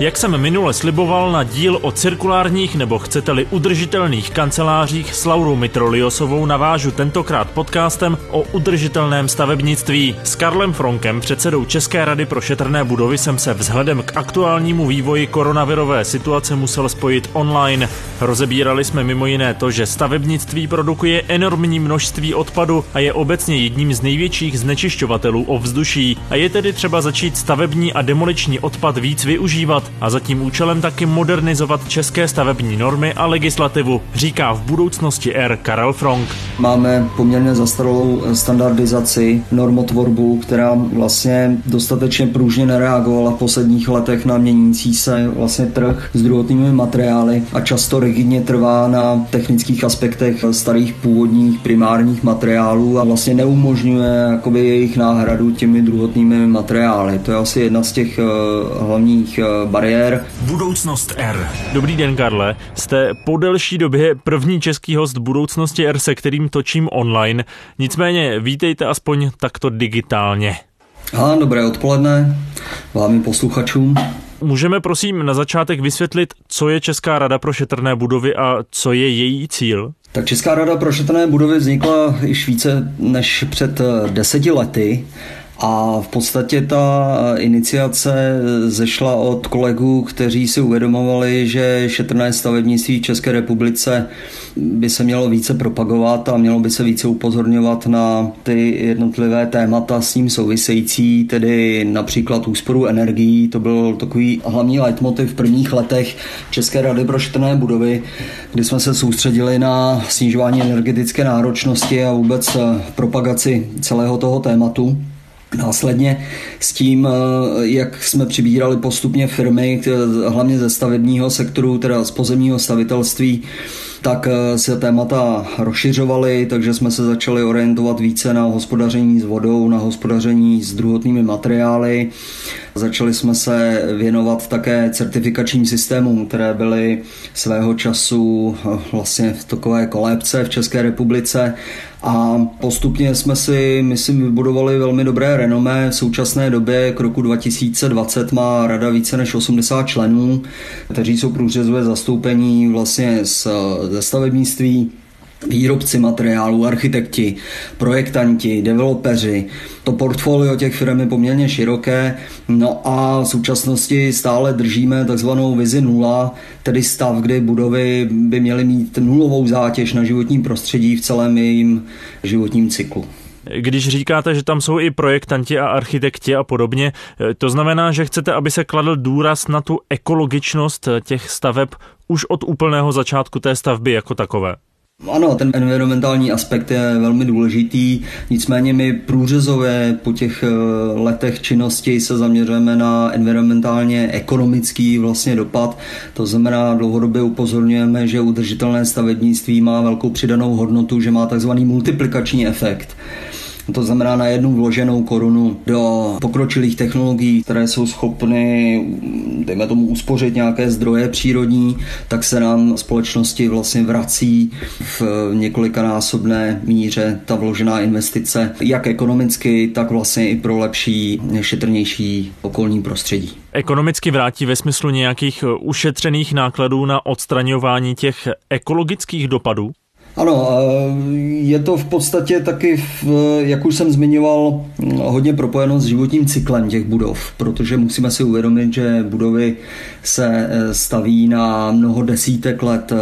Jak jsem minule sliboval na díl o cirkulárních nebo chcete-li udržitelných kancelářích s Laurou Mitroliosovou navážu tentokrát podcastem o udržitelném stavebnictví. S Karlem Fronkem, předsedou České rady pro šetrné budovy, jsem se vzhledem k aktuálnímu vývoji koronavirové situace musel spojit online. Rozebírali jsme mimo jiné to, že stavebnictví produkuje enormní množství odpadu a je obecně jedním z největších znečišťovatelů ovzduší. A je tedy třeba začít stavební a demoliční odpad víc využívat a za tím účelem taky modernizovat české stavební normy a legislativu, říká v budoucnosti R. Karel Frank. Máme poměrně zastaralou standardizaci, normotvorbu, která vlastně dostatečně pružně nereagovala v posledních letech na měnící se vlastně trh s druhotnými materiály a často rigidně trvá na technických aspektech starých původních primárních materiálů a vlastně neumožňuje jakoby jejich náhradu těmi druhotnými materiály. To je asi jedna z těch uh, hlavních uh, bariér. Budoucnost R. Dobrý den, Karle. Jste po delší době první český host Budoucnosti R, se kterým točím online. Nicméně vítejte aspoň takto digitálně. A dobré odpoledne vám posluchačům. Můžeme prosím na začátek vysvětlit, co je Česká rada pro šetrné budovy a co je její cíl? Tak Česká rada pro šetrné budovy vznikla již více než před deseti lety a v podstatě ta iniciace zešla od kolegů, kteří si uvědomovali, že šetrné stavebnictví v České republice by se mělo více propagovat a mělo by se více upozorňovat na ty jednotlivé témata s ním související, tedy například úsporu energií. To byl takový hlavní leitmotiv v prvních letech České rady pro šetrné budovy, kdy jsme se soustředili na snižování energetické náročnosti a vůbec propagaci celého toho tématu. Následně s tím, eh, jak jsme přibírali postupně firmy, hlavně ze stavebního sektoru, teda z pozemního stavitelství, tak eh, se témata rozšiřovaly, takže jsme se začali orientovat více na hospodaření s vodou, na hospodaření s druhotnými materiály. Začali jsme se věnovat také certifikačním systémům, které byly svého času eh, vlastně v takové kolébce v České republice a postupně jsme si, myslím, vybudovali velmi dobré renomé. V současné době k roku 2020 má rada více než 80 členů, kteří jsou průřezové zastoupení vlastně z, ze stavebnictví, výrobci materiálů, architekti, projektanti, developeři. To portfolio těch firm je poměrně široké, no a v současnosti stále držíme takzvanou vizi nula, tedy stav, kdy budovy by měly mít nulovou zátěž na životním prostředí v celém jejím životním cyklu. Když říkáte, že tam jsou i projektanti a architekti a podobně, to znamená, že chcete, aby se kladl důraz na tu ekologičnost těch staveb už od úplného začátku té stavby jako takové. Ano, ten environmentální aspekt je velmi důležitý, nicméně my průřezové po těch eh, letech činnosti se zaměřujeme na environmentálně ekonomický vlastně dopad. To znamená, dlouhodobě upozorňujeme, že udržitelné stavebnictví má velkou přidanou hodnotu, že má takzvaný multiplikační efekt. To znamená na jednu vloženou korunu do pokročilých technologií, které jsou schopny, dejme tomu, uspořit nějaké zdroje přírodní, tak se nám společnosti vlastně vrací v několikanásobné míře ta vložená investice, jak ekonomicky, tak vlastně i pro lepší, šetrnější okolní prostředí. Ekonomicky vrátí ve smyslu nějakých ušetřených nákladů na odstraňování těch ekologických dopadů? Ano, je to v podstatě taky, jak už jsem zmiňoval, hodně propojeno s životním cyklem těch budov, protože musíme si uvědomit, že budovy se e, staví na mnoho desítek let e,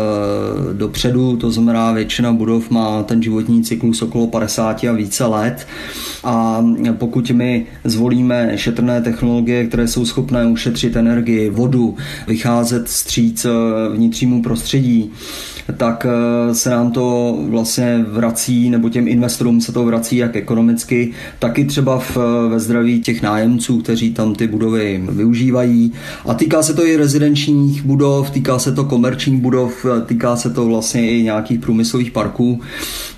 dopředu, to znamená většina budov má ten životní cyklus okolo 50 a více let. A pokud my zvolíme šetrné technologie, které jsou schopné ušetřit energii, vodu, vycházet stříc e, vnitřnímu prostředí, tak se nám to vlastně vrací, nebo těm investorům se to vrací jak ekonomicky, tak i třeba v, ve zdraví těch nájemců, kteří tam ty budovy využívají. A týká se to i rezidenčních budov, týká se to komerčních budov, týká se to vlastně i nějakých průmyslových parků.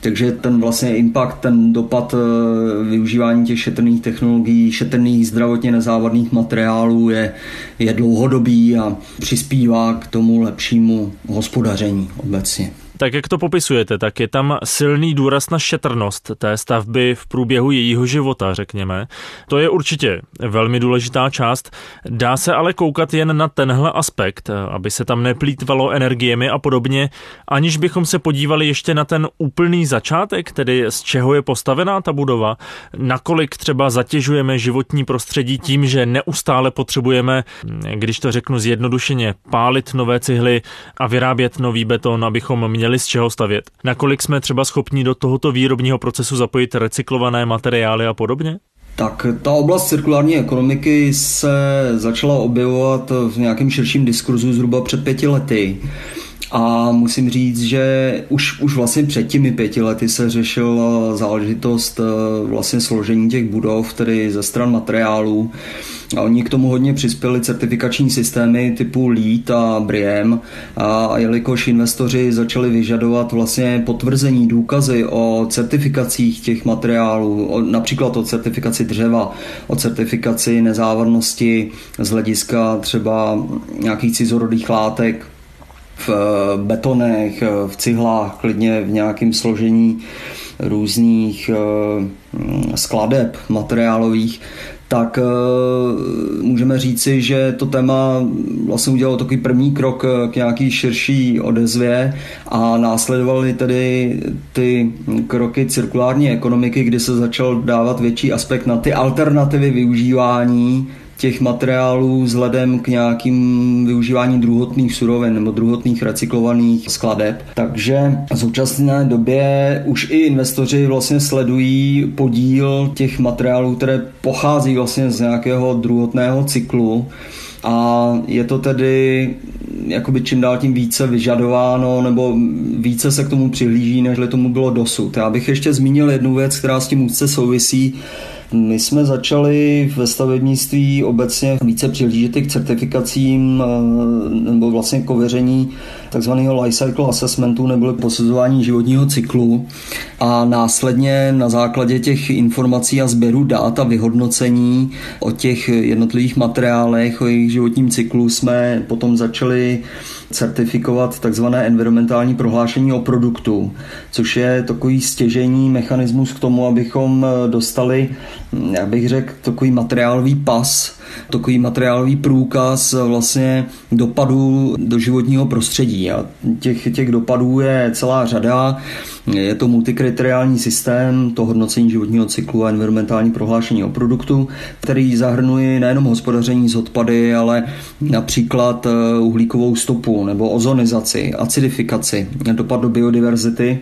Takže ten vlastně impact, ten dopad eh, využívání těch šetrných technologií, šetrných zdravotně nezávadných materiálů je, je dlouhodobý a přispívá k tomu lepšímu hospodaření obecně. Grazie. Tak jak to popisujete, tak je tam silný důraz na šetrnost té stavby v průběhu jejího života, řekněme. To je určitě velmi důležitá část. Dá se ale koukat jen na tenhle aspekt, aby se tam neplýtvalo energiemi a podobně, aniž bychom se podívali ještě na ten úplný začátek, tedy z čeho je postavená ta budova, nakolik třeba zatěžujeme životní prostředí tím, že neustále potřebujeme, když to řeknu zjednodušeně, pálit nové cihly a vyrábět nový beton, abychom měli z čeho stavět. Nakolik jsme třeba schopni do tohoto výrobního procesu zapojit recyklované materiály a podobně? Tak ta oblast cirkulární ekonomiky se začala objevovat v nějakém širším diskurzu zhruba před pěti lety. A musím říct, že už, už vlastně před těmi pěti lety se řešila záležitost eh, vlastně složení těch budov, tedy ze stran materiálů. A oni k tomu hodně přispěli certifikační systémy typu LEED a BRIEM a jelikož investoři začali vyžadovat vlastně potvrzení, důkazy o certifikacích těch materiálů, o, například o certifikaci dřeva, o certifikaci nezávadnosti z hlediska třeba nějakých cizorodých látek, v eh, betonech, eh, v cihlách, klidně v nějakém složení různých eh, skladeb materiálových, tak můžeme říci, že to téma vlastně udělalo takový první krok k nějaký širší odezvě a následovaly tedy ty kroky cirkulární ekonomiky, kdy se začal dávat větší aspekt na ty alternativy využívání těch materiálů vzhledem k nějakým využívání druhotných surovin nebo druhotných recyklovaných skladeb. Takže v současné době už i investoři vlastně sledují podíl těch materiálů, které pochází vlastně z nějakého druhotného cyklu a je to tedy jakoby čím dál tím více vyžadováno nebo více se k tomu přihlíží, než tomu bylo dosud. Já bych ještě zmínil jednu věc, která s tím úzce souvisí my jsme začali ve stavebnictví obecně více přihlížet k certifikacím eh, nebo vlastně k ověření takzvaného life cycle assessmentu nebo posuzování životního cyklu. A následně na základě těch informací a sběru dat a vyhodnocení o těch jednotlivých materiálech, o jejich životním cyklu jsme potom začali certifikovat takzvané environmentální prohlášení o produktu, což je takový stěžení mechanismus k tomu, abychom dostali, já bych řekl, takový materiálový pas, takový materiálový průkaz vlastně dopadů do životního prostředí. A těch, těch dopadů je celá řada. Je to multikriteriální systém, to hodnocení životního cyklu a environmentální prohlášení o produktu, který zahrnuje nejenom hospodaření s odpady, ale například eh, uhlíkovou stopu nebo ozonizaci, acidifikaci, dopad do biodiverzity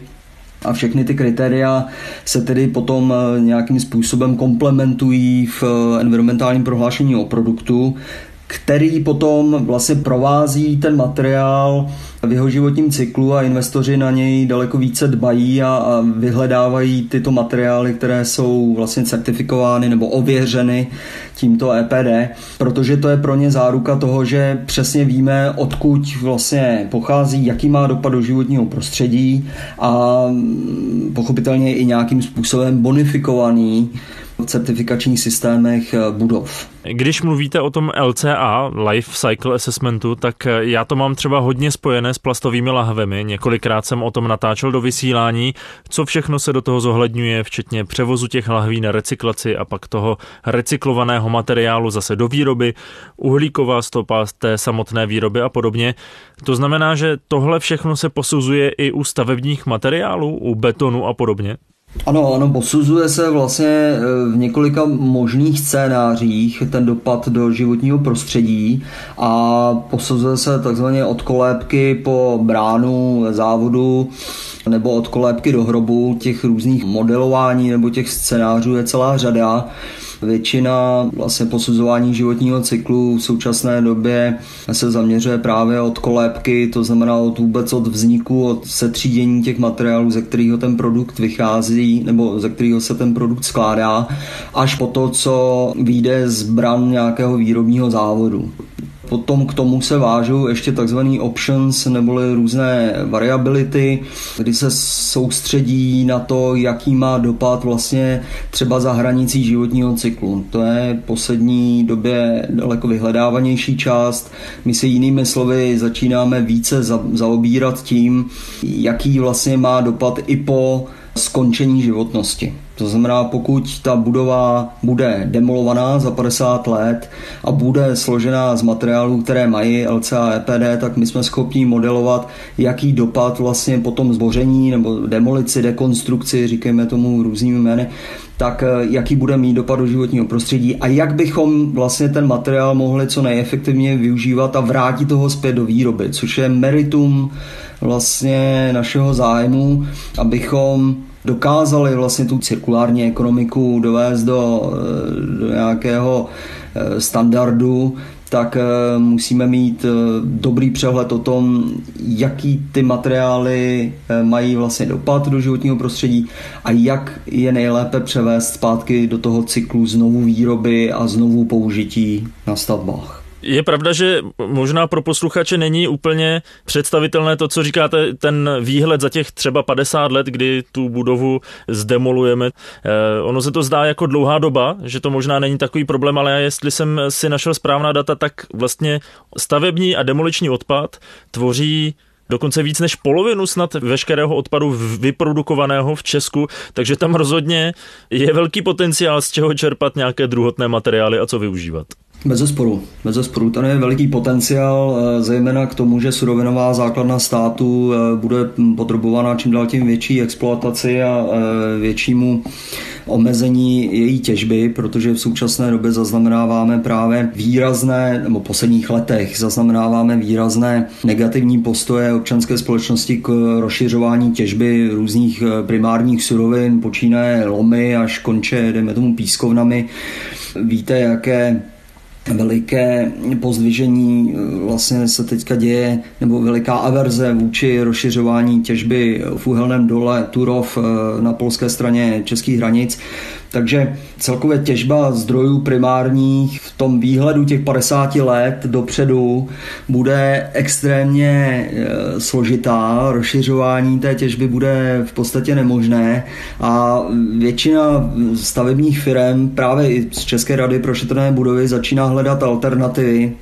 a všechny ty kritéria se tedy potom eh, nějakým způsobem komplementují v eh, environmentálním prohlášení o produktu, který potom vlastně provází ten materiál v jeho životním cyklu a investoři na něj daleko více dbají a, a vyhledávají tyto materiály, které jsou vlastně certifikovány nebo ověřeny tímto EPD, protože to je pro ně záruka toho, že přesně víme, odkud vlastně pochází, jaký má dopad do životního prostředí a pochopitelně i nějakým způsobem bonifikovaný v certifikačních systémech budov. Když mluvíte o tom LCA, Life Cycle Assessmentu, tak já to mám třeba hodně spojené s plastovými lahvemi. Několikrát jsem o tom natáčel do vysílání, co všechno se do toho zohledňuje, včetně převozu těch lahví na recyklaci a pak toho recyklovaného materiálu zase do výroby, uhlíková stopa z té samotné výroby a podobně. To znamená, že tohle všechno se posuzuje i u stavebních materiálů, u betonu a podobně? Ano, ano, posuzuje se vlastně eh, v několika možných scénářích ten dopad do životního prostředí a posuzuje se takzvaně od kolébky po bránu závodu nebo od kolébky do hrobu těch různých modelování nebo těch scénářů je celá řada. Většina vlastně posuzování životního cyklu v současné době se zaměřuje právě od kolébky, to znamená od vůbec od vzniku, od setřídění těch materiálů, ze kterého ten produkt vychází, nebo ze kterého se ten produkt skládá, až po to, co vyjde z bran nějakého výrobního závodu Potom k tomu se vážou ještě takzvaný options neboli různé variability, kdy se soustředí na to, jaký má dopad vlastně třeba za hranicí životního cyklu. To je poslední době daleko vyhledávanější část. My se jinými slovy začínáme více zaobírat tím, jaký vlastně má dopad i po skončení životnosti. To znamená, pokud ta budova bude demolovaná za 50 let a bude složená z materiálů, které mají LCA EPD, tak my jsme schopni modelovat, jaký dopad vlastně po tom zboření nebo demolici, dekonstrukci, říkejme tomu různými jmény, tak eh, jaký bude mít dopad do životního prostředí a jak bychom vlastně ten materiál mohli co nejefektivněji využívat a vrátit toho zpět do výroby, což je meritum vlastně našeho zájmu, abychom dokázali vlastně tu cirkulární ekonomiku dovést do, eh, do nějakého eh, standardu, tak eh, musíme mít dobrý přehled o tom, jaký ty materiály mají vlastně dopad do životního prostředí a jak je nejlépe převést zpátky do toho cyklu znovu výroby a znovu použití na stavbách. Je pravda, že možná pro posluchače není úplně představitelné to, co říkáte, ten výhled za těch třeba 50 let, kdy tu budovu zdemolujeme. Eh, ono se to zdá jako dlouhá doba, že to možná není takový problém, ale jestli jsem si našel správná data, tak vlastně stavební a demoliční odpad tvoří dokonce víc než polovinu snad veškerého odpadu vyprodukovaného v Česku, takže tam rozhodně je velký potenciál, z čeho čerpat nějaké druhotné materiály a co využívat. Bez zesporu. Bez zesporu. Ten je veliký potenciál, eh, zejména k tomu, že surovinová základna státu eh, bude potřebována čím dál tím větší exploataci a eh, většímu omezení její těžby, protože v současné době zaznamenáváme právě výrazné, nebo v posledních letech zaznamenáváme výrazné negativní postoje občanské společnosti k rozšiřování těžby různých primárních surovin, počínaje lomy až konče, dejme tomu, pískovnami. Víte, jaké veliké pozdvižení eh, vlastně se teďka děje, nebo veliká averze vůči rozšiřování těžby v uhelném dole Turov eh, na polské straně českých hranic. Takže celkově těžba zdrojů primárních v tom výhledu těch 50 let dopředu bude extrémně e, složitá, rozšiřování té těžby bude v podstatě nemožné a většina stavebních firm právě i z České rady pro šetrné budovy začíná hledat alternativy,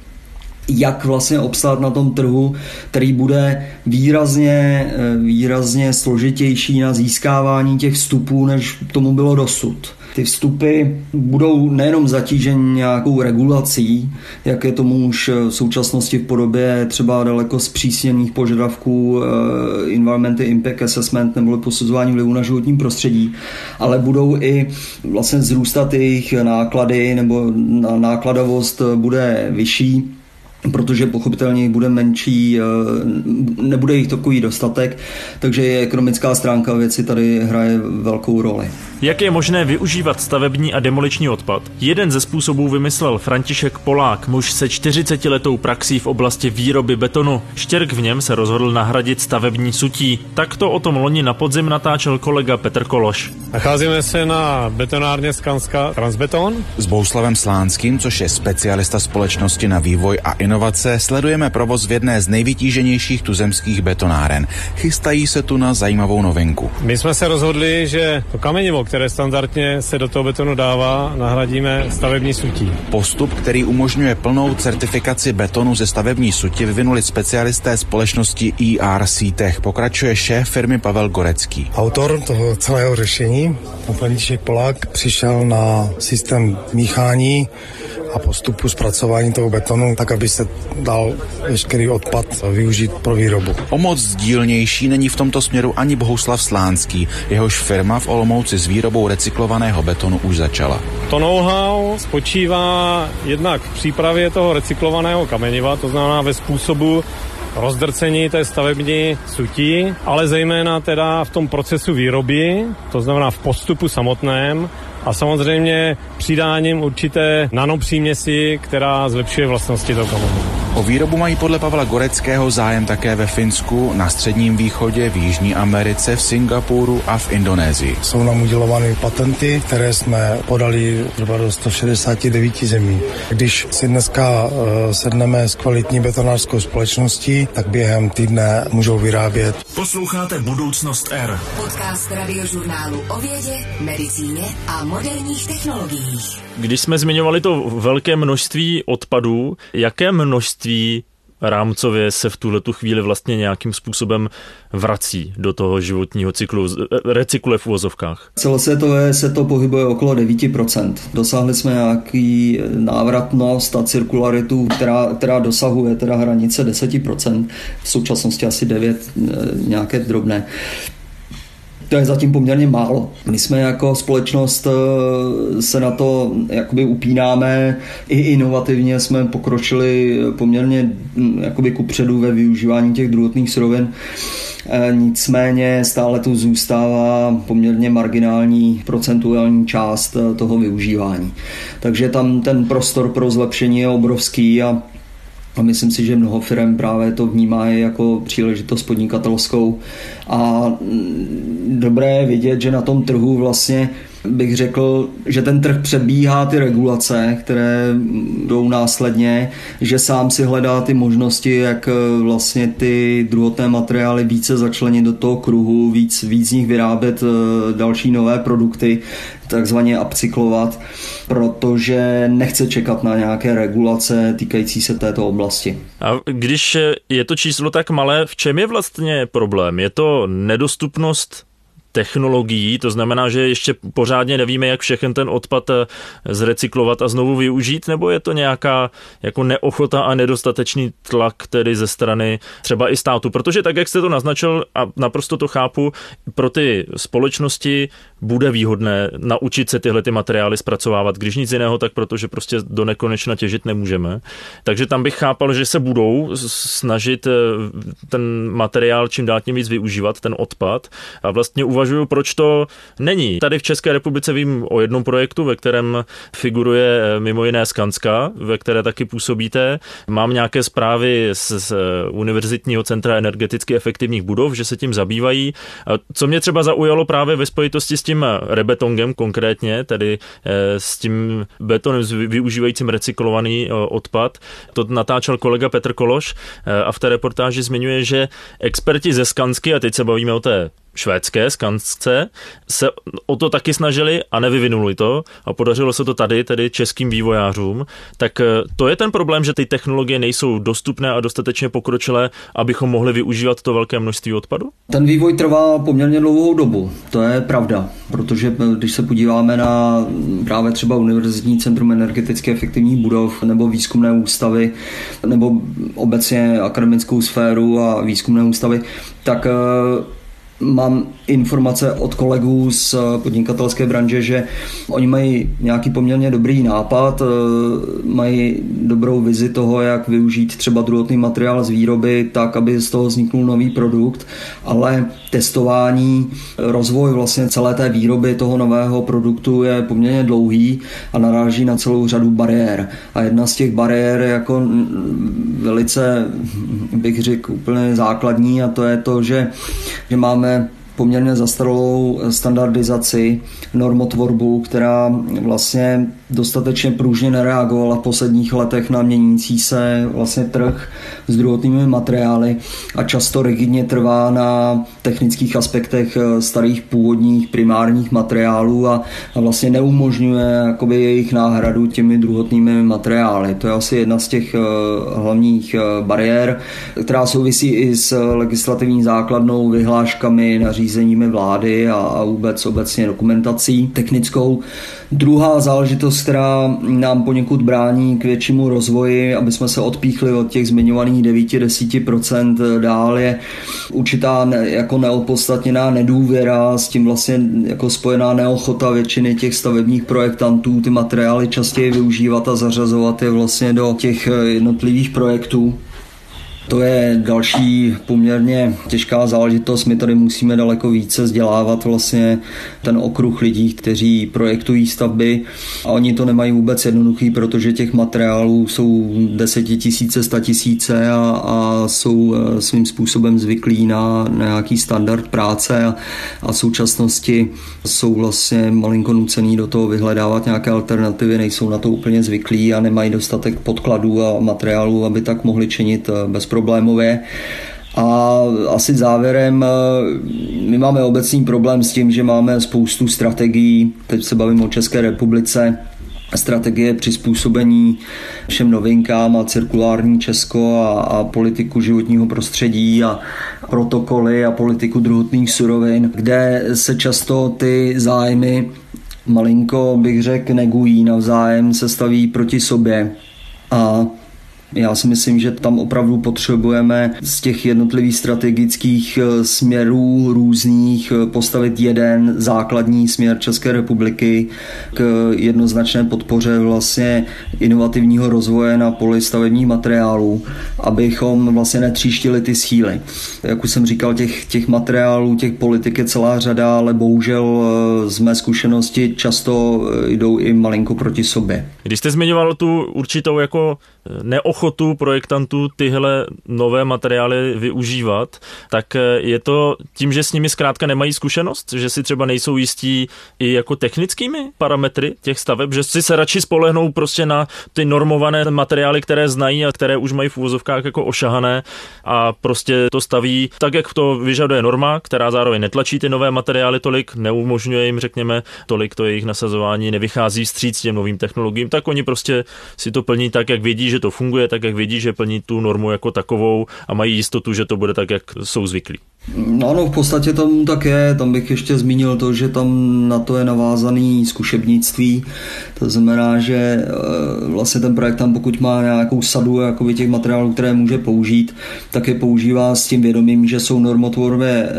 jak vlastně obstát na tom trhu, který bude výrazně, e, výrazně složitější na získávání těch vstupů, než tomu bylo dosud ty vstupy budou nejenom zatíženy nějakou regulací, jak je tomu už v současnosti v podobě třeba daleko zpřísněných požadavků eh, Environmental Impact Assessment nebo posuzování vlivu na životní prostředí, ale budou i vlastně zrůstat jejich náklady nebo nákladovost bude vyšší protože pochopitelně bude menší, eh, nebude jich takový dostatek, takže ekonomická stránka věci tady hraje velkou roli. Jak je možné využívat stavební a demoliční odpad? Jeden ze způsobů vymyslel František Polák, muž se 40 letou praxí v oblasti výroby betonu. Štěrk v něm se rozhodl nahradit stavební sutí. Takto o tom loni na podzim natáčel kolega Petr Kološ. Nacházíme se na betonárně Skanska Transbeton. S Bouslavem Slánským, což je specialista společnosti na vývoj a inovace, sledujeme provoz v jedné z nejvytíženějších tuzemských betonáren. Chystají se tu na zajímavou novinku. My jsme se rozhodli, že to kamenivo, které standardně se do toho betonu dává, nahradíme stavební sutí. Postup, který umožňuje plnou certifikaci betonu ze stavební suti, vyvinuli specialisté společnosti ERC Tech. Pokračuje šéf firmy Pavel Gorecký. Autor toho celého řešení, František Polák, přišel na systém míchání a postupu zpracování toho betonu, tak aby se dal veškerý odpad využít pro výrobu. O moc dílnější není v tomto směru ani Bohuslav Slánský. Jehož firma v Olomouci s výrobou recyklovaného betonu už začala. To know-how spočívá jednak v přípravě toho recyklovaného kameniva, to znamená ve způsobu rozdrcení té stavební sutí, ale zejména teda v tom procesu výroby, to znamená v postupu samotném a samozřejmě přidáním určité nanopříměsi, která zlepšuje vlastnosti toho kamenu. O výrobu mají podle Pavla Goreckého zájem také ve Finsku, na Středním východě, v Jižní Americe, v Singapuru a v Indonésii. Jsou nám udělovány patenty, které jsme podali zhruba do 169 zemí. Když si dneska uh, sedneme s kvalitní betonářskou společností, tak během týdne můžou vyrábět. Posloucháte Budoucnost R. Podcast radiožurnálu o vědě, medicíně a moderních technologiích. Když jsme zmiňovali to velké množství odpadů, jaké množství rámcově se v tuhle tu chvíli vlastně nějakým způsobem vrací do toho životního cyklu, recykluje v uvozovkách? Celosvětově se to pohybuje okolo 9%. Dosáhli jsme nějaký návratnost a cirkularitu, která, která dosahuje teda hranice 10%, v současnosti asi 9, eh, nějaké drobné to je zatím poměrně málo. My jsme jako společnost eh, se na to jakoby upínáme, i inovativně jsme pokročili poměrně hm, jakoby kupředu ve využívání těch druhotných surovin. Eh, nicméně stále tu zůstává poměrně marginální procentuální část eh, toho využívání. Takže tam ten prostor pro zlepšení je obrovský a a myslím si, že mnoho firm právě to vnímá jako příležitost podnikatelskou. A mm, dobré je vidět, že na tom trhu vlastně bych řekl, že ten trh předbíhá ty regulace, které jdou následně, že sám si hledá ty možnosti, jak eh, vlastně ty druhotné materiály více začlenit do toho kruhu, víc, víc z nich vyrábět eh, další nové produkty, takzvaně upcyklovat, protože nechce čekat na nějaké regulace týkající se této oblasti. A když je to číslo tak malé, v čem je vlastně problém? Je to nedostupnost technologií, to znamená, že ještě pořádně nevíme, jak všechen ten odpad eh, zrecyklovat a znovu využít, nebo je to nějaká jako neochota a nedostatečný tlak tedy ze strany třeba i státu, protože tak, jak jste to naznačil a naprosto to chápu, pro ty společnosti bude výhodné naučit se tyhle ty materiály zpracovávat, když nic jiného, tak protože prostě do nekonečna těžit nemůžeme. Takže tam bych chápal, že se budou snažit eh, ten materiál čím dál tím víc využívat, ten odpad. A vlastně uvažuju, proč to není. Tady v České republice vím o jednom projektu, ve kterém figuruje eh, mimo jiné Skanska, ve které taky působíte. Mám nějaké zprávy z, z Univerzitního centra energeticky efektivních budov, že se tím zabývají. Co mě třeba zaujalo právě ve spojitosti s tím rebetongem konkrétně, tedy eh, s tím betonem využívajícím recyklovaný eh, odpad. To natáčel kolega Petr Kološ a v té reportáži zmiňuje, že experti ze Skansky, a teď se bavíme o té švédské skansce se o to taky snažili a nevyvinuli to. A podařilo se to tady, tedy českým vývojářům, tak eh, to je ten problém, že ty technologie nejsou dostupné a dostatečně pokročilé, abychom mohli využívat to velké množství odpadu? Ten vývoj trvá poměrně dlouhou dobu, to je pravda, protože eh, když se podíváme na právě třeba Univerzitní centrum energeticky efektivních budov nebo výzkumné ústavy nebo obecně akademickou sféru a výzkumné ústavy, tak eh, Mám informace od kolegů z podnikatelské branže, že oni mají nějaký poměrně dobrý nápad, eh, mají dobrou vizi toho, jak využít třeba druhotný materiál z výroby tak, aby z toho vzniknul nový produkt, ale testování, rozvoj vlastně celé té výroby toho nového produktu je poměrně dlouhý a naráží na celou řadu bariér. A jedna z těch bariér jako velice, bych řekl, úplně základní a to je to, že, že máme poměrně zastaralou standardizaci, normotvorbu, která vlastně dostatečně pružně nereagovala v posledních letech na měnící se vlastně trh s druhotnými materiály a často rigidně trvá na technických aspektech starých původních primárních materiálů a, a vlastně neumožňuje jakoby jejich náhradu těmi druhotnými materiály. To je asi jedna z těch uh, hlavních uh, bariér, která souvisí i s legislativní základnou, vyhláškami, nařízeními nařízeními vlády a, a vůbec obecně dokumentací technickou. Druhá záležitost, která nám poněkud brání k většímu rozvoji, aby jsme se odpíchli od těch zmiňovaných 9-10% dál, je určitá ne, jako neopodstatněná nedůvěra, s tím vlastně jako spojená neochota většiny těch stavebních projektantů ty materiály častěji využívat a zařazovat je vlastně do těch jednotlivých projektů. To je další poměrně těžká záležitost. My tady musíme daleko více vzdělávat vlastně ten okruh lidí, kteří projektují stavby a oni to nemají vůbec jednoduchý, protože těch materiálů jsou desetitisíce, statisíce a, a jsou eh, svým způsobem zvyklí na nějaký standard práce a, a v současnosti jsou vlastně malinko nucený do toho vyhledávat nějaké alternativy, nejsou na to úplně zvyklí a nemají dostatek podkladů a materiálů, aby tak mohli činit eh, bezproblémově. A asi závěrem, eh, my máme obecný problém s tím, že máme spoustu strategií, teď se bavím o České republice, strategie přizpůsobení všem novinkám a cirkulární Česko a, a politiku životního prostředí a protokoly a politiku druhotných surovin, kde se často ty zájmy malinko, bych řekl, negují navzájem, se staví proti sobě. A já si myslím, že tam opravdu potřebujeme z těch jednotlivých strategických eh, směrů různých eh, postavit jeden základní směr České republiky k jednoznačné podpoře vlastně inovativního rozvoje na poli stavebních materiálů, abychom vlastně netříštili ty síly. Jak už jsem říkal, těch, těch materiálů, těch politik je celá řada, ale bohužel eh, z mé zkušenosti často jdou i malinko proti sobě. Když jste zmiňoval tu určitou jako neochotu projektantů tyhle nové materiály využívat, tak je to tím, že s nimi zkrátka nemají zkušenost, že si třeba nejsou jistí i jako technickými parametry těch staveb, že si se radši spolehnou prostě na ty normované materiály, které znají a které už mají v úvozovkách jako ošahané a prostě to staví tak, jak to vyžaduje norma, která zároveň netlačí ty nové materiály tolik, neumožňuje jim, řekněme, tolik to jejich nasazování, nevychází vstříc těm novým technologiím, tak oni prostě si to plní tak, jak vědí, že že to funguje tak, jak vědí, že plní tu normu jako takovou a mají jistotu, že to bude tak, jak jsou zvyklí. No ano, v podstatě tam tak je. Tam bych ještě zmínil to, že tam na to je navázaný zkušebnictví. To znamená, že eh, vlastně ten projekt tam pokud má nějakou sadu jakoby těch materiálů, které může použít, tak je používá s tím vědomím, že jsou normotvorově eh,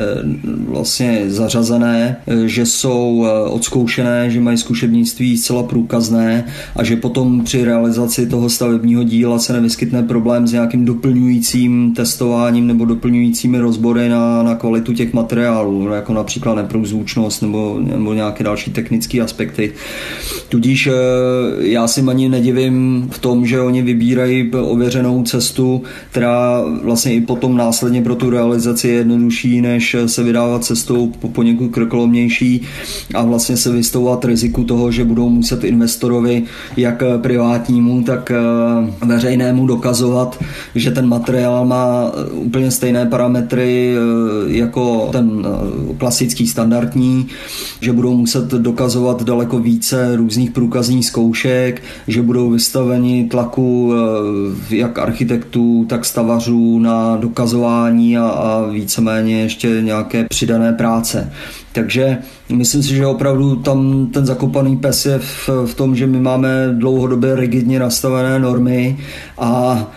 vlastně zařazené, eh, že jsou odzkoušené, že mají zkušebnictví zcela průkazné a že potom při realizaci toho stavebního díla se nevyskytne problém s nějakým doplňujícím testováním nebo doplňujícími rozbory na na, kvalitu těch materiálů, jako například neprůzvučnost nebo, nebo nějaké další technické aspekty. Tudíž eh, já si ani nedivím v tom, že oni vybírají ověřenou cestu, která vlastně i potom následně pro tu realizaci je jednodušší, než se vydávat cestou poněkud krkolomnější a vlastně se vystouvat riziku toho, že budou muset investorovi jak privátnímu, tak eh, veřejnému dokazovat, že ten materiál má úplně stejné parametry jako ten eh, klasický standardní, že budou muset dokazovat daleko více různých průkazních zkoušek, že budou vystaveni tlaku eh, jak architektů, tak stavařů na dokazování a, a víceméně ještě nějaké přidané práce. Takže myslím si, že opravdu tam ten zakopaný pes je v, v tom, že my máme dlouhodobě rigidně nastavené normy a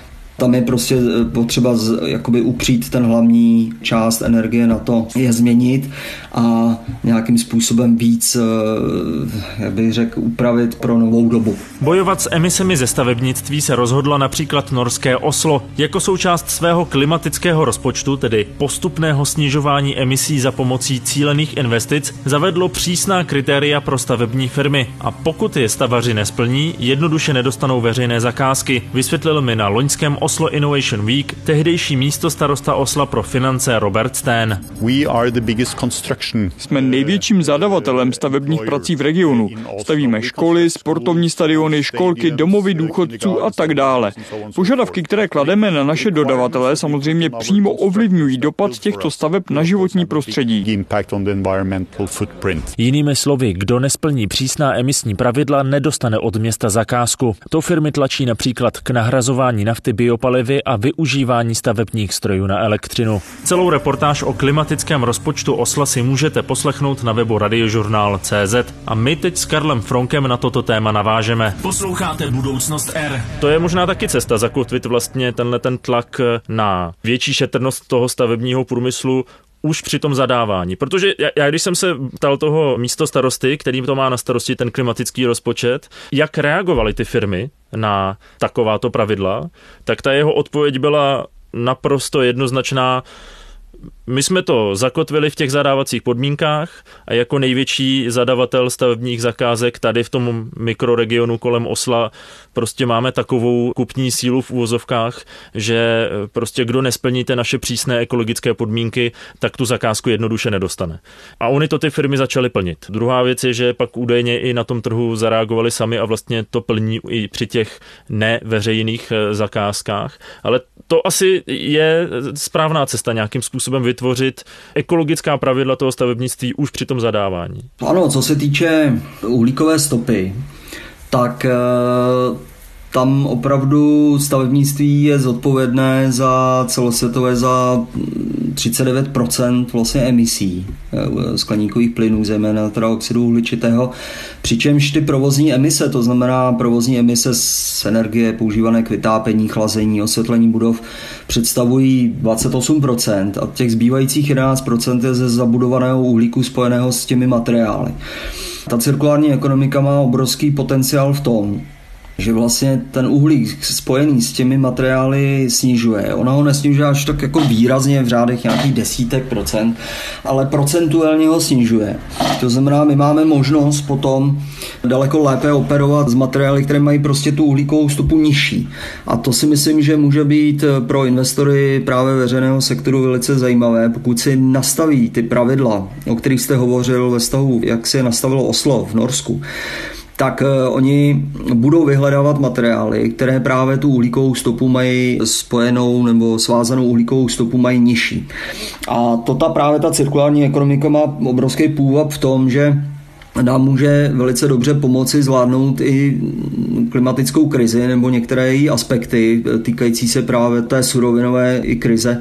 tam je prostě eh, potřeba z, jakoby upřít ten hlavní část energie na to je změnit a nějakým způsobem víc, eh, jak bych řekl, upravit pro novou dobu. Bojovat s emisemi ze stavebnictví se rozhodla například norské Oslo. Jako součást svého klimatického rozpočtu, tedy postupného snižování emisí za pomocí cílených investic, zavedlo přísná kritéria pro stavební firmy a pokud je stavaři nesplní, jednoduše nedostanou veřejné zakázky, vysvětlil mi na loňském Oslo Innovation Week tehdejší místo starosta Osla pro finance Robert Stan. We are the biggest jsme největším zadavatelem stavebních prací v regionu. Stavíme školy, sportovní stadiony, školky, domovy důchodců a tak dále. Požadavky, které klademe na naše dodavatele, samozřejmě přímo ovlivňují dopad těchto staveb na životní prostředí. Jinými slovy, kdo nesplní přísná emisní pravidla, nedostane od města zakázku. To firmy tlačí například k nahrazování nafty biopalivy a využívání stavebních strojů na elektřinu. Celou reportáž o klimatickém rozpočtu Osla si můžete poslechnout na webu radiožurnál.cz a my teď s Karlem Fronkem na toto téma navážeme. Posloucháte Budoucnost R. To je možná taky cesta zakotvit vlastně tenhle ten tlak na větší šetrnost toho stavebního průmyslu už při tom zadávání. Protože já, já když jsem se ptal toho místo starosty, který to má na starosti ten klimatický rozpočet, jak reagovaly ty firmy na takováto pravidla, tak ta jeho odpověď byla naprosto jednoznačná my jsme to zakotvili v těch zadávacích podmínkách a jako největší zadavatel stavebních zakázek tady v tom mikroregionu kolem Osla prostě máme takovou kupní sílu v úvozovkách, že prostě kdo nesplníte naše přísné ekologické podmínky, tak tu zakázku jednoduše nedostane. A oni to ty firmy začaly plnit. Druhá věc je, že pak údajně i na tom trhu zareagovali sami a vlastně to plní i při těch neveřejných eh, zakázkách. Ale to asi je správná cesta nějakým způsobem vytvořit ekologická pravidla toho stavebnictví už při tom zadávání. Ano, co se týče uhlíkové stopy, tak eh, tam opravdu stavebnictví je zodpovědné za celosvětové za 39% vlastně emisí eh, skleníkových plynů, zejména teda oxidu uhličitého, přičemž ty provozní emise, to znamená provozní emise z energie používané k vytápění, chlazení, osvětlení budov, představují 28% a těch zbývajících 11% je ze zabudovaného uhlíku spojeného s těmi materiály. Ta cirkulární ekonomika má obrovský potenciál v tom, že vlastně ten uhlík spojený s těmi materiály snižuje. Ona ho nesnižuje až tak jako výrazně v řádech nějakých desítek procent, ale procentuálně ho snižuje. To znamená, my máme možnost potom daleko lépe operovat s materiály, které mají prostě tu uhlíkovou stopu nižší. A to si myslím, že může být pro investory právě veřejného sektoru velice zajímavé, pokud si nastaví ty pravidla, o kterých jste hovořil ve stavu, jak se nastavilo Oslo v Norsku tak eh, oni budou vyhledávat materiály, které právě tu uhlíkovou stopu mají spojenou nebo svázanou uhlíkovou stopu mají nižší. A to ta právě ta cirkulární ekonomika má obrovský půvab v tom, že nám může velice dobře pomoci zvládnout i klimatickou krizi nebo některé její aspekty týkající se právě té surovinové i krize.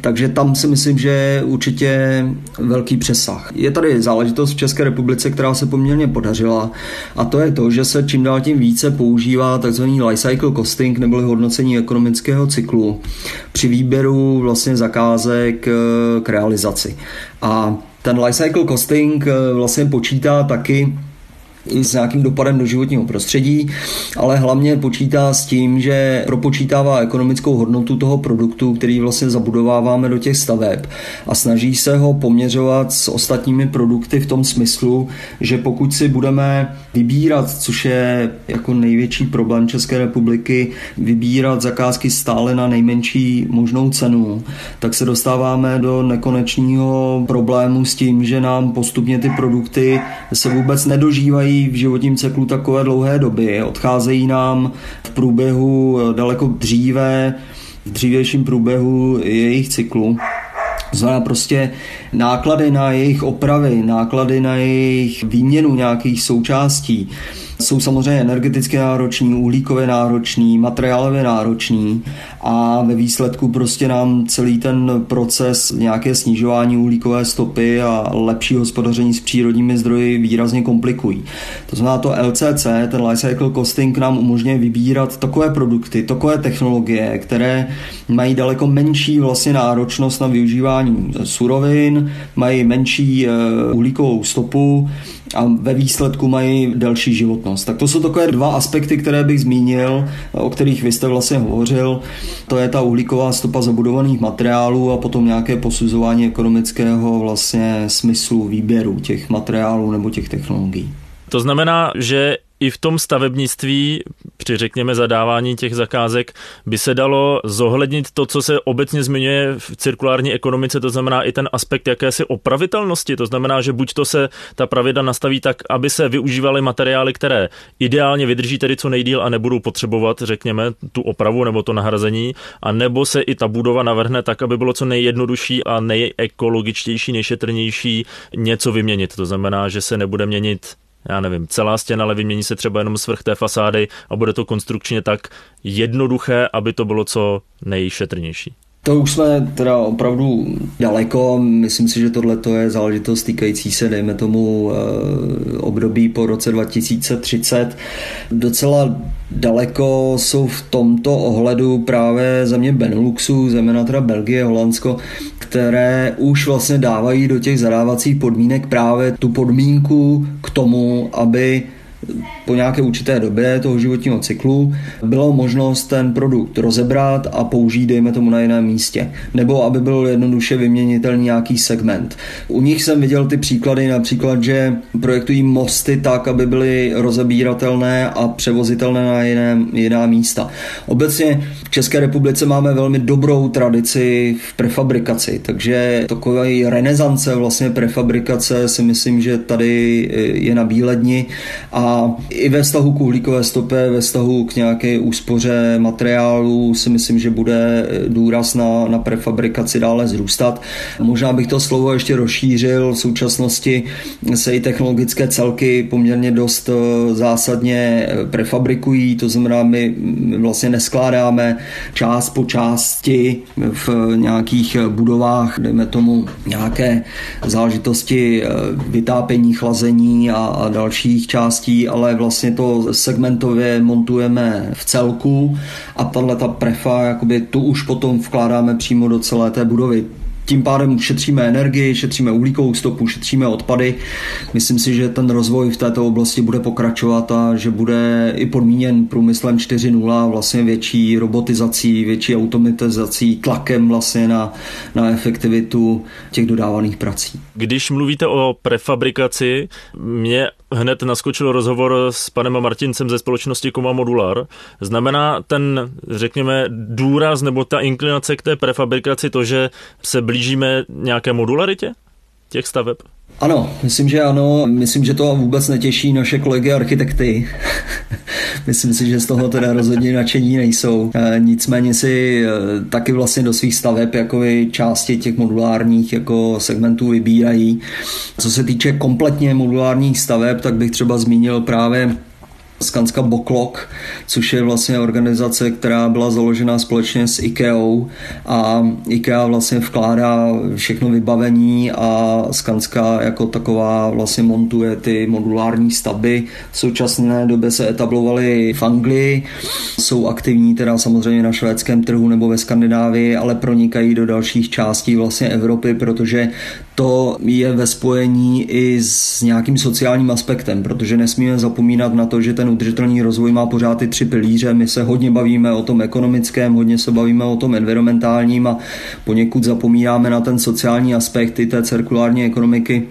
Takže tam si myslím, že je určitě velký přesah. Je tady záležitost v České republice, která se poměrně podařila a to je to, že se čím dál tím více používá tzv. life cycle costing neboli hodnocení ekonomického cyklu při výběru vlastně zakázek k realizaci. A ten lifecycle costing eh, vlastně počítá taky i s nějakým dopadem do životního prostředí, ale hlavně počítá s tím, že propočítává ekonomickou hodnotu toho produktu, který vlastně zabudováváme do těch staveb a snaží se ho poměřovat s ostatními produkty v tom smyslu, že pokud si budeme vybírat, což je jako největší problém České republiky, vybírat zakázky stále na nejmenší možnou cenu, tak se dostáváme do nekonečního problému s tím, že nám postupně ty produkty se vůbec nedožívají v životním cyklu takové dlouhé doby. Odcházejí nám v průběhu eh, daleko dříve, v dřívějším průběhu jejich cyklu. Znamená prostě náklady na jejich opravy, náklady na jejich výměnu nějakých součástí jsou samozřejmě energeticky nároční, uhlíkově náročný, materiálově náročný a ve výsledku prostě nám celý ten proces nějaké snižování uhlíkové stopy a lepší hospodaření s přírodními zdroji výrazně komplikují. To znamená to LCC, ten Life Cycle Costing nám umožňuje vybírat takové produkty, takové technologie, které mají daleko menší vlastně náročnost na využívání surovin, mají menší eh, uhlíkovou stopu, a ve výsledku mají delší životnost. Tak to jsou takové dva aspekty, které bych zmínil, o kterých vy jste vlastně hovořil. To je ta uhlíková stopa zabudovaných materiálů a potom nějaké posuzování ekonomického vlastně smyslu výběru těch materiálů nebo těch technologií. To znamená, že i v tom stavebnictví při řekněme zadávání těch zakázek by se dalo zohlednit to, co se obecně zmiňuje v cirkulární ekonomice, to znamená i ten aspekt jakési opravitelnosti, to znamená, že buď to se ta pravidla nastaví tak, aby se využívaly materiály, které ideálně vydrží tedy co nejdíl a nebudou potřebovat, řekněme, tu opravu nebo to nahrazení, a nebo se i ta budova navrhne tak, aby bylo co nejjednodušší a nejekologičtější, nejšetrnější něco vyměnit. To znamená, že se nebude měnit já nevím, celá stěna, ale vymění se třeba jenom svrch té fasády a bude to konstrukčně tak jednoduché, aby to bylo co nejšetrnější. To už jsme teda opravdu daleko. Myslím si, že tohle je záležitost týkající se, dejme tomu, eh, období po roce 2030. Docela daleko jsou v tomto ohledu právě země Beneluxu, zejména teda Belgie, Holandsko, které už vlastně dávají do těch zadávacích podmínek právě tu podmínku k tomu, aby po nějaké určité době toho životního cyklu bylo možnost ten produkt rozebrat a použít, dejme tomu, na jiném místě. Nebo aby byl jednoduše vyměnitelný nějaký segment. U nich jsem viděl ty příklady, například, že projektují mosty tak, aby byly rozebíratelné a převozitelné na jiné, jiná místa. Obecně v České republice máme velmi dobrou tradici v prefabrikaci, takže takový renesance vlastně prefabrikace si myslím, že tady je na bíledni a i ve vztahu k uhlíkové stopě, ve vztahu k nějaké úspoře materiálu si myslím, že bude důraz na, na prefabrikaci dále zrůstat. Možná bych to slovo ještě rozšířil. V současnosti se i technologické celky poměrně dost eh, zásadně prefabrikují, to znamená, my vlastně neskládáme část po části v nějakých budovách, dejme tomu nějaké záležitosti eh, vytápění, chlazení a, a dalších částí, ale vlastně to segmentově montujeme v celku a tahle ta prefa, jakoby tu už potom vkládáme přímo do celé té budovy. Tím pádem šetříme energii, šetříme uhlíkovou stopu, šetříme odpady. Myslím si, že ten rozvoj v této oblasti bude pokračovat a že bude i podmíněn průmyslem 4.0, vlastně větší robotizací, větší automatizací, tlakem vlastně na, na efektivitu těch dodávaných prací. Když mluvíte o prefabrikaci, mě hned naskočil rozhovor s panem Martincem ze společnosti Koma Modular. Znamená ten, řekněme, důraz nebo ta inklinace k té prefabrikaci to, že se blížíme nějaké modularitě těch staveb? Ano, myslím, že ano. Myslím, že to vůbec netěší naše kolegy architekty. myslím si, že z toho teda rozhodně nadšení nejsou. E, nicméně si e, taky vlastně do svých staveb jako části těch modulárních jako segmentů vybírají. Co se týče kompletně modulárních staveb, tak bych třeba zmínil právě Skanska Boklok, což je vlastně organizace, která byla založena společně s IKEA a IKEA vlastně vkládá všechno vybavení a Skanska jako taková vlastně montuje ty modulární stavby. V současné době se etablovaly v Anglii, jsou aktivní teda samozřejmě na švédském trhu nebo ve Skandinávii, ale pronikají do dalších částí vlastně Evropy, protože to je ve spojení i s nějakým sociálním aspektem, protože nesmíme zapomínat na to, že ten udržitelný rozvoj má pořád ty tři pilíře. My se hodně bavíme o tom ekonomickém, hodně se bavíme o tom environmentálním a poněkud zapomínáme na ten sociální aspekt i té cirkulární ekonomiky.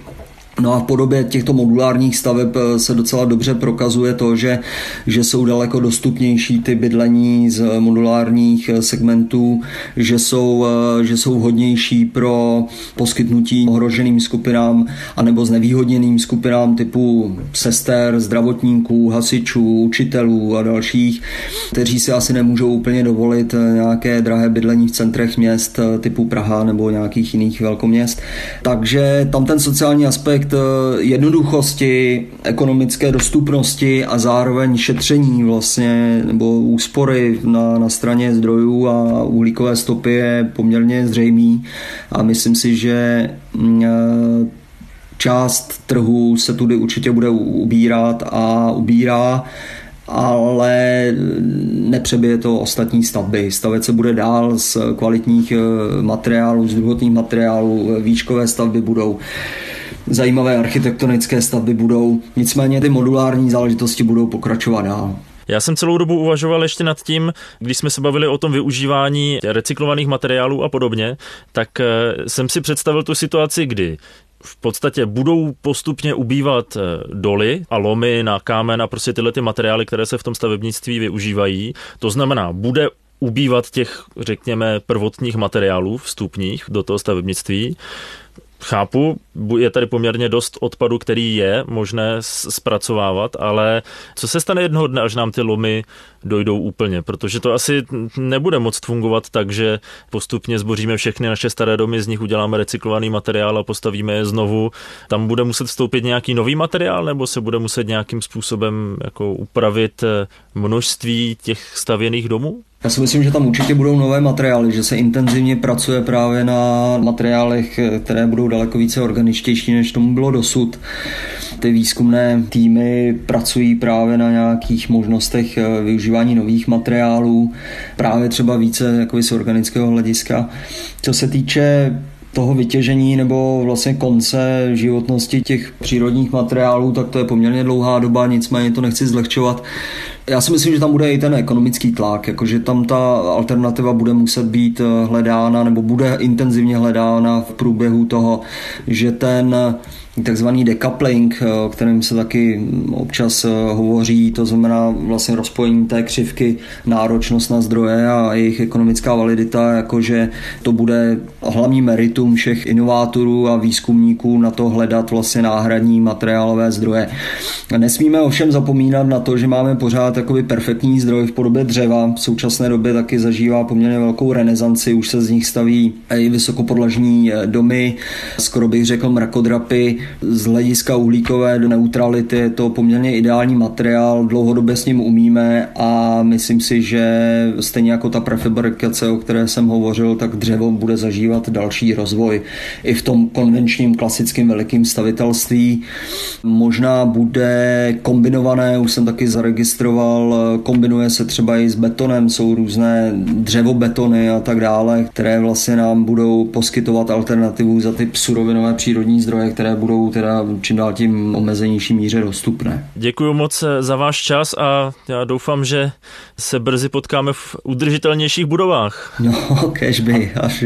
No a v podobě těchto modulárních staveb eh, se docela dobře prokazuje to, že, že jsou daleko dostupnější ty bydlení z modulárních eh, segmentů, že jsou, eh, že jsou hodnější pro poskytnutí ohroženým skupinám anebo znevýhodněným skupinám typu sester, zdravotníků, hasičů, učitelů a dalších, kteří si asi nemůžou úplně dovolit nějaké drahé bydlení v centrech měst typu Praha nebo nějakých jiných velkoměst. Takže tam ten sociální aspekt aspekt eh, jednoduchosti, ekonomické dostupnosti a zároveň šetření vlastně nebo úspory na, na straně zdrojů a uhlíkové stopy je poměrně zřejmý a myslím si, že mm, eh, část trhu se tudy určitě bude ubírat a ubírá ale nepřebije to ostatní stavby. Stavět se bude dál z kvalitních eh, materiálů, z druhotných materiálů, výškové stavby budou zajímavé architektonické stavby budou. Nicméně ty modulární záležitosti budou pokračovat dál. Já jsem celou dobu uvažoval ještě nad tím, když jsme se bavili o tom využívání recyklovaných materiálů a podobně, tak eh, jsem si představil tu situaci, kdy v podstatě budou postupně ubývat eh, doly a lomy na kámen a prostě tyhle ty materiály, které se v tom stavebnictví využívají. To znamená, bude ubývat těch, řekněme, prvotních materiálů vstupních do toho stavebnictví. Chápu, je tady poměrně dost odpadu, který je možné zpracovávat, ale co se stane jednoho dne, až nám ty lomy dojdou úplně, protože to asi nebude moc fungovat tak, že postupně zboříme všechny naše staré domy, z nich uděláme recyklovaný materiál a postavíme je znovu. Tam bude muset vstoupit nějaký nový materiál, nebo se bude muset nějakým způsobem jako upravit eh, množství těch stavěných domů? Já si myslím, že tam určitě budou nové materiály, že se intenzivně pracuje právě na materiálech, které budou daleko více organičtější, než tomu bylo dosud. Ty výzkumné týmy pracují právě na nějakých možnostech eh, využívání nových materiálů, právě třeba více jako z organického hlediska. Co se týče toho vytěžení nebo vlastně konce životnosti těch přírodních materiálů, tak to je poměrně dlouhá doba, nicméně to nechci zlehčovat. Já si myslím, že tam bude i ten ekonomický tlak, jakože tam ta alternativa bude muset být eh, hledána nebo bude intenzivně hledána v průběhu toho, že ten takzvaný decoupling, eh, o kterém se taky občas eh, hovoří, to znamená vlastně rozpojení té křivky, náročnost na zdroje a jejich ekonomická validita, jakože to bude hlavní meritum všech inovátorů a výzkumníků na to hledat vlastně náhradní materiálové zdroje. Nesmíme ovšem zapomínat na to, že máme pořád takový perfektní zdroj v podobě dřeva. V současné době taky zažívá poměrně velkou renesanci, už se z nich staví i vysokopodlažní eh, domy, skoro bych řekl mrakodrapy, z hlediska uhlíkové neutrality je to poměrně ideální materiál, dlouhodobě s ním umíme a myslím si, že stejně jako ta prefabrikace, o které jsem hovořil, tak dřevo bude zažívat další rozvoj i v tom konvenčním klasickém velikém stavitelství. Možná bude kombinované, už jsem taky zaregistroval, kombinuje se třeba i s betonem, jsou různé dřevobetony a tak dále, které vlastně nám budou poskytovat alternativu za ty surovinové přírodní zdroje, které budou budou teda čím dál tím omezenější míře dostupné. Děkuji moc za váš čas a já doufám, že se brzy potkáme v udržitelnějších budovách. No, kežby, až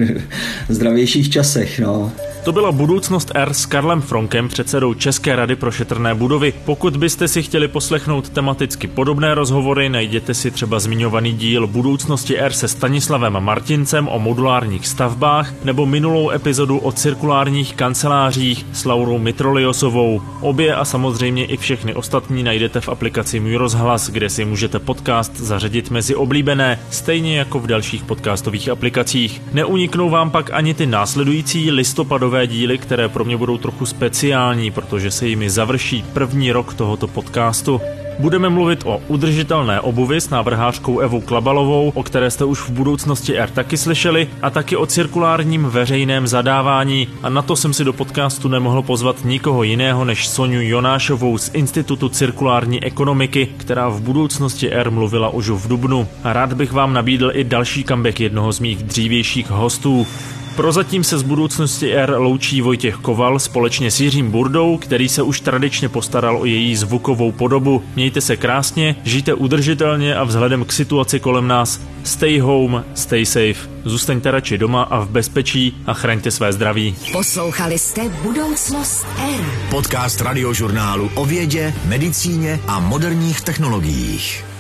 v zdravějších časech, no. To byla budoucnost R s Karlem Fronkem, předsedou České rady pro šetrné budovy. Pokud byste si chtěli poslechnout tematicky podobné rozhovory, najděte si třeba zmiňovaný díl Budoucnosti R se Stanislavem Martincem o modulárních stavbách nebo minulou epizodu o cirkulárních kancelářích s Laurou Mitroliosovou. Obě a samozřejmě i všechny ostatní najdete v aplikaci Můj rozhlas, kde si můžete podcast zařadit mezi oblíbené, stejně jako v dalších podcastových aplikacích. Neuniknou vám pak ani ty následující listopadové díly, které pro mě budou trochu speciální, protože se jimi završí první rok tohoto podcastu. Budeme mluvit o udržitelné obuvi s návrhářkou Evou Klabalovou, o které jste už v budoucnosti R taky slyšeli, a taky o cirkulárním veřejném zadávání. A na to jsem si do podcastu nemohl pozvat nikoho jiného než Soniu Jonášovou z Institutu cirkulární ekonomiky, která v budoucnosti R mluvila už v Dubnu. A rád bych vám nabídl i další comeback jednoho z mých dřívějších hostů. Prozatím se z budoucnosti R loučí Vojtěch Koval společně s Jiřím Burdou, který se už tradičně postaral o její zvukovou podobu. Mějte se krásně, žijte udržitelně a vzhledem k situaci kolem nás stay home, stay safe. Zůstaňte radši doma a v bezpečí a chraňte své zdraví. Poslouchali jste Budoucnost R. Podcast radiožurnálu o vědě, medicíně a moderních technologiích.